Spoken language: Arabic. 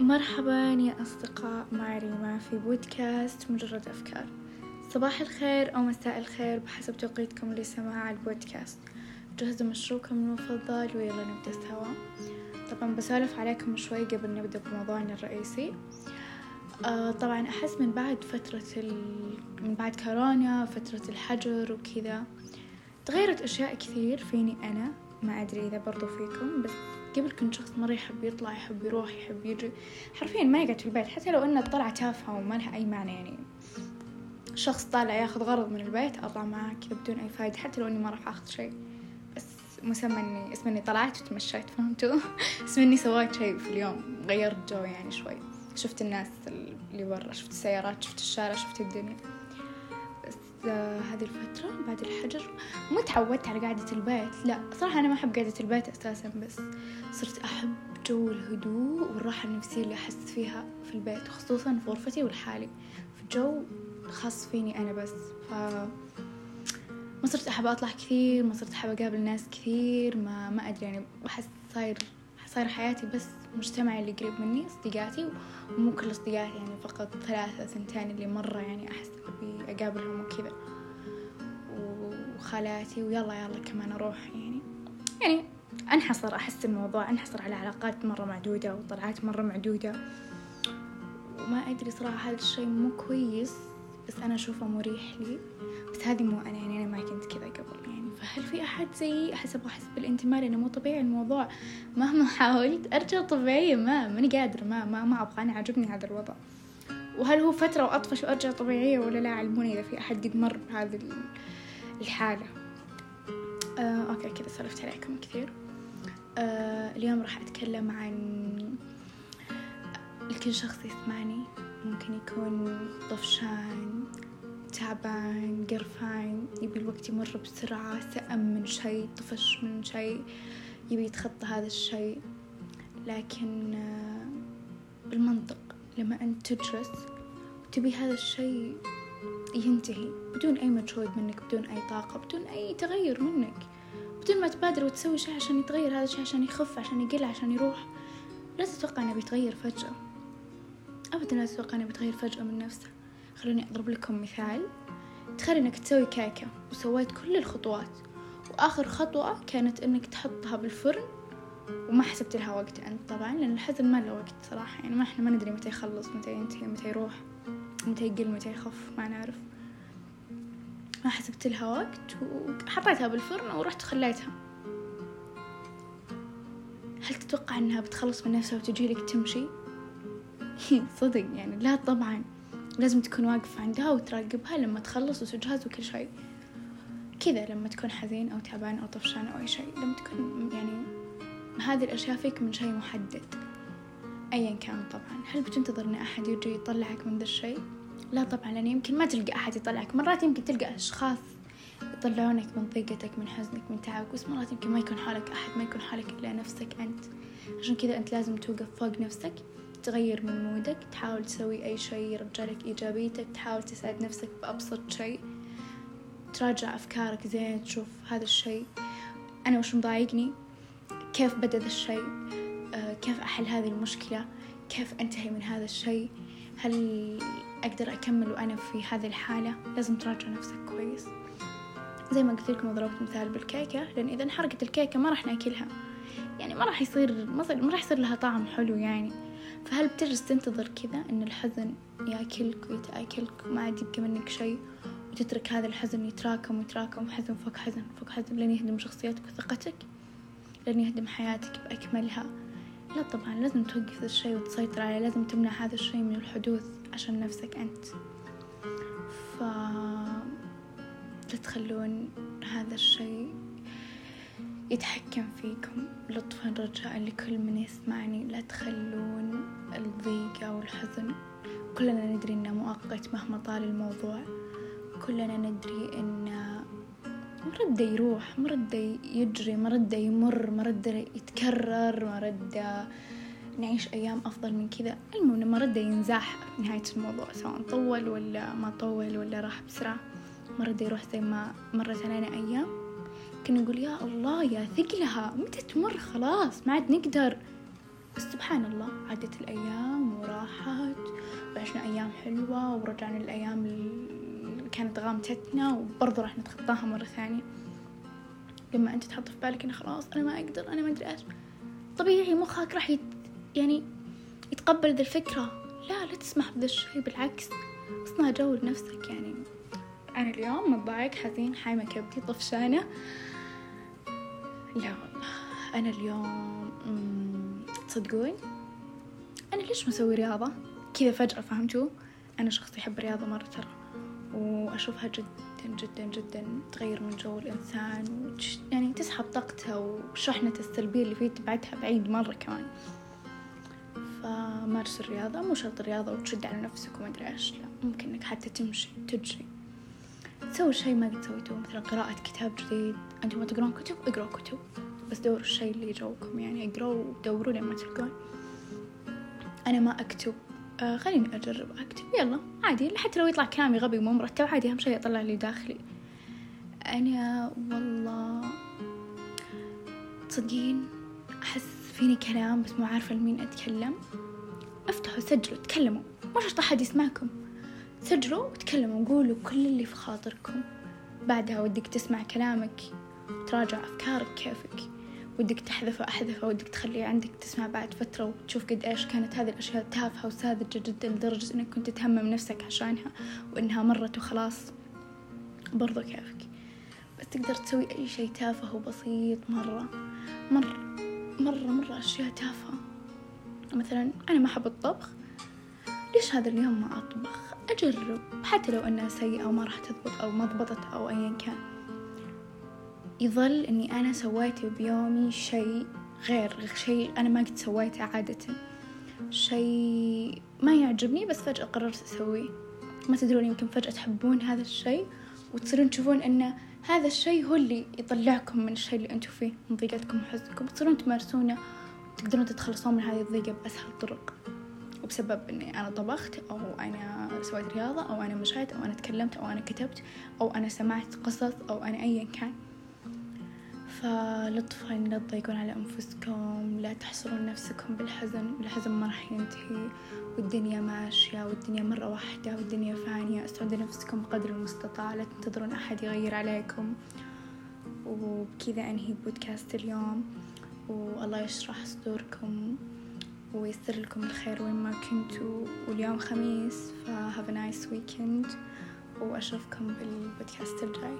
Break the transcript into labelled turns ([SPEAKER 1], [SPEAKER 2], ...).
[SPEAKER 1] مرحبا يا أصدقاء مع ريما في بودكاست مجرد أفكار. صباح الخير أو مساء الخير بحسب توقيتكم لسماع البودكاست. جهزوا مشروبكم المفضل ويلا نبدأ سوا. طبعا بسولف عليكم شوي قبل نبدأ بموضوعنا الرئيسي. آه طبعا أحس من بعد فترة ال... من بعد كورونا فترة الحجر وكذا تغيرت أشياء كثير فيني أنا. ما أدري إذا برضو فيكم بس قبل كنت شخص مرة يحب يطلع يحب يروح يحب يجي. حرفيا ما يقعد في البيت حتى لو أن الطلعة تافهة وما لها أي معنى يعني. شخص طالع ياخذ غرض من البيت أطلع معاه كذا بدون أي فايدة حتى لو إني ما راح أخذ شيء. بس مسمى إني اسم إني طلعت وتمشيت فهمتوا؟ اسم إني سويت شيء في اليوم غيرت جو يعني شوي. شفت الناس اللي برا شفت السيارات شفت الشارع شفت الدنيا. هذه الفترة بعد الحجر مو تعودت على قعدة البيت لا صراحة أنا ما أحب قعدة البيت أساسا بس صرت أحب جو الهدوء والراحة النفسية اللي أحس فيها في البيت خصوصا في غرفتي والحالي في جو خاص فيني أنا بس ف ما صرت أحب أطلع كثير ما صرت أحب أقابل ناس كثير ما ما أدري يعني أحس صاير صاير حياتي بس مجتمعي اللي قريب مني أصدقائي ومو كل أصدقائي يعني فقط ثلاثة ثنتين اللي مرة يعني أحس أبي أقابلهم وكذا. وخالاتي ويلا يلا كمان أروح يعني. يعني أنحصر أحس الموضوع أنحصر على علاقات مرة معدودة وطلعات مرة معدودة. وما أدري صراحة هذا الشيء مو كويس بس أنا أشوفه مريح لي. بس هذه مو أنا يعني أنا ما كنت كذا قبل. فهل في أحد زيي أحس أبغى أحس بالانتماء لأنه مو طبيعي الموضوع. مهما حاولت أرجع طبيعية ما ماني قادرة ما ما ما أبغى. أنا عاجبني هذا الوضع. وهل هو فترة وأطفش وأرجع طبيعية ولا لا؟ علموني إذا في أحد قد مر بهذه الحالة. آه، okay كذا سولفت عليكم كثير. آه، اليوم راح أتكلم عن لكل شخص يسمعني ممكن يكون طفشان تعبان قرفان يبي الوقت يمر بسرعة سأم من شيء طفش من شيء يبي يتخطى هذا الشيء. لكن آه، بالمنطق لما أنت تجلس وتبي هذا الشيء ينتهي بدون أي مجهود منك بدون أي طاقة بدون أي تغير منك بدون ما تبادر وتسوي شيء عشان يتغير هذا الشيء عشان يخف عشان يقل عشان يروح. لا تتوقع أنه بيتغير فجأة. أبدا لا تتوقع أنه بيتغير فجأة من نفسه خلوني أضرب لكم مثال. تخيل إنك تسوي كيكة وسويت كل الخطوات وآخر خطوة كانت إنك تحطها بالفرن وما حسبت لها وقت أنت طبعا لأن الحزن ما له وقت صراحة. يعني ما إحنا ما ندري متى يخلص متى ينتهي متى يروح متى يقل متى يخف ما نعرف. ما حسبت لها وقت وحطيتها بالفرن ورحت خليتها. هل تتوقع إنها بتخلص من نفسها وتجي لك تمشي؟ صدق يعني لا طبعا. لازم تكون واقف عندها وتراقبها لما تخلص وتجهز وكل شيء كذا لما تكون حزين أو تعبان أو طفشان أو أي شيء لما تكون يعني هذه الأشياء فيك من شيء محدد. أيا كان طبعا. هل بتنتظر إن أحد يجي يطلعك من ذا الشيء لا طبعا لأن يمكن ما تلقى أحد يطلعك. مرات يمكن تلقى أشخاص يطلعونك من ضيقتك من حزنك من تعبك بس مرات يمكن ما يكون حالك أحد ما يكون حالك إلا نفسك أنت. عشان كذا أنت لازم توقف فوق نفسك. تغير من مودك تحاول تسوي أي شيء يرجعلك إيجابيتك تحاول تسعد نفسك بأبسط شيء تراجع أفكارك زين تشوف هذا الشيء أنا وش مضايقني؟ كيف بدأ ذا الشيء آه كيف أحل هذه المشكلة؟ كيف أنتهي من هذا الشيء هل أقدر أكمل وأنا في هذه الحالة؟ لازم تراجع نفسك كويس. زي ما قلت لكم ضربت مثال بالكيكة لأن إذا انحرقت الكيكة ما راح نأكلها. يعني ما راح يصير ما راح يصير لها طعم حلو يعني. فهل بتجلس تنتظر كذا إن الحزن ياكلك ويتأكلك؟ وما عاد يبقى منك شيء وتترك هذا الحزن يتراكم ويتراكم حزن فوق حزن فوق حزن لين يهدم شخصيتك وثقتك لين يهدم حياتك بأكملها. لا طبعا لازم توقف ذا الشيء وتسيطر عليه لازم تمنع هذا الشيء من الحدوث عشان نفسك أنت. ف لا تخلون هذا الشيء يتحكم فيكم. لطفا رجاء لكل من يسمعني. لا تخلون الضيق أو الحزن. كلنا ندري إنه مؤقت مهما طال الموضوع. كلنا ندري إنه مرد يروح مرد يجري مرد يمر مرد يتكرر مرد نعيش أيام أفضل من كذا. المهم لما رده ينزاح نهاية الموضوع سواء طول ولا ما طول ولا راح بسرعة. مرة يروح زي ما مرت علينا أيام. كنا نقول يا الله يا ثقلها. متى تمر؟ خلاص ما عاد نقدر. بس سبحان الله عدت الأيام وراحت وعشنا أيام حلوة ورجعنا للأيام اللي كانت غامتتنا وبرضه راح نتخطاها مرة ثانية. لما أنت تحط في بالك إنه خلاص أنا ما أقدر أنا ما أدري إيش. طبيعي مخك راح يت... يعني يتقبل ذا الفكرة. لا لا تسمح بذا الشي بالعكس. اصنع جو لنفسك يعني. أنا اليوم متضايق حزين حايمة كبدي طفشانة. لا أنا اليوم تصدقون أنا ليش مسوي رياضة؟ كذا فجأة فهمتوا؟ أنا شخص يحب الرياضة مرة ترى وأشوفها جدا جدا جدا تغير من جو الإنسان. يعني تسحب طاقته وشحنته السلبية اللي فيه تبعدها بعيد مرة كمان. فمارس الرياضة مو شرط الرياضة وتشد على نفسك وما أدري إيش لا ممكن إنك حتى تمشي تجري. تسوي شيء ما قد سويتوه مثلا قراءة كتاب جديد. أنتم ما تقرون كتب؟ اقروا كتب. بس دوروا الشيء اللي يجوكم يعني اقروا ودوروا لما تلقون. أنا ما أكتب. آه خليني أجرب أكتب. يلا عادي. حتى لو يطلع كلامي غبي ومو مرتب عادي. أهم شيء أطلع اللي داخلي. أنا والله تصدقين أحس فيني كلام بس مو عارفة لمين أتكلم. افتحوا سجلوا تكلموا. ما شرط أحد يسمعكم. سجلوا وتكلموا وقولوا كل اللي في خاطركم. بعدها ودك تسمع كلامك وتراجع أفكارك كيفك. ودك تحذفه أحذفه ودك تخليه عندك تسمع بعد فترة وتشوف قد إيش كانت هذه الأشياء تافهة وساذجة جدا لدرجة إنك كنت تهمم نفسك عشانها وإنها مرت وخلاص. برضو كيفك. بس تقدر تسوي أي شيء تافه وبسيط مرة. مرة مرة مرة أشياء تافهة. مثلا أنا ما أحب الطبخ. ليش هذا اليوم ما أطبخ؟ أجرب حتى لو أنها سيئة أو ما راح تضبط أو ما ضبطت أو أيا كان. يظل إني أنا سويت بيومي شيء غير شيء أنا ما قد سويته عادة. شيء ما يعجبني بس فجأة قررت أسويه. ما تدرون يمكن فجأة تحبون هذا الشيء وتصيرون تشوفون أن هذا الشيء هو اللي يطلعكم من الشيء اللي أنتم فيه من ضيقتكم وحزنكم. تصيرون تمارسونه وتقدرون تتخلصون من هذه الضيقة بأسهل الطرق وبسبب إني أنا طبخت أو أنا سويت رياضة أو أنا مشيت أو أنا تكلمت أو أنا كتبت أو أنا سمعت قصص أو أنا أيا كان. فلطفا لا تضيقون على أنفسكم لا تحصرون نفسكم بالحزن. الحزن ما راح ينتهي. والدنيا ماشية والدنيا مرة واحدة والدنيا فانية استعدوا نفسكم قدر المستطاع. لا تنتظرون أحد يغير عليكم. وبكذا أنهي بودكاست اليوم. والله يشرح صدوركم. ويسر لكم الخير وين ما كنتوا. واليوم خميس ف have a nice weekend وأشوفكم بالبودكاست الجاي.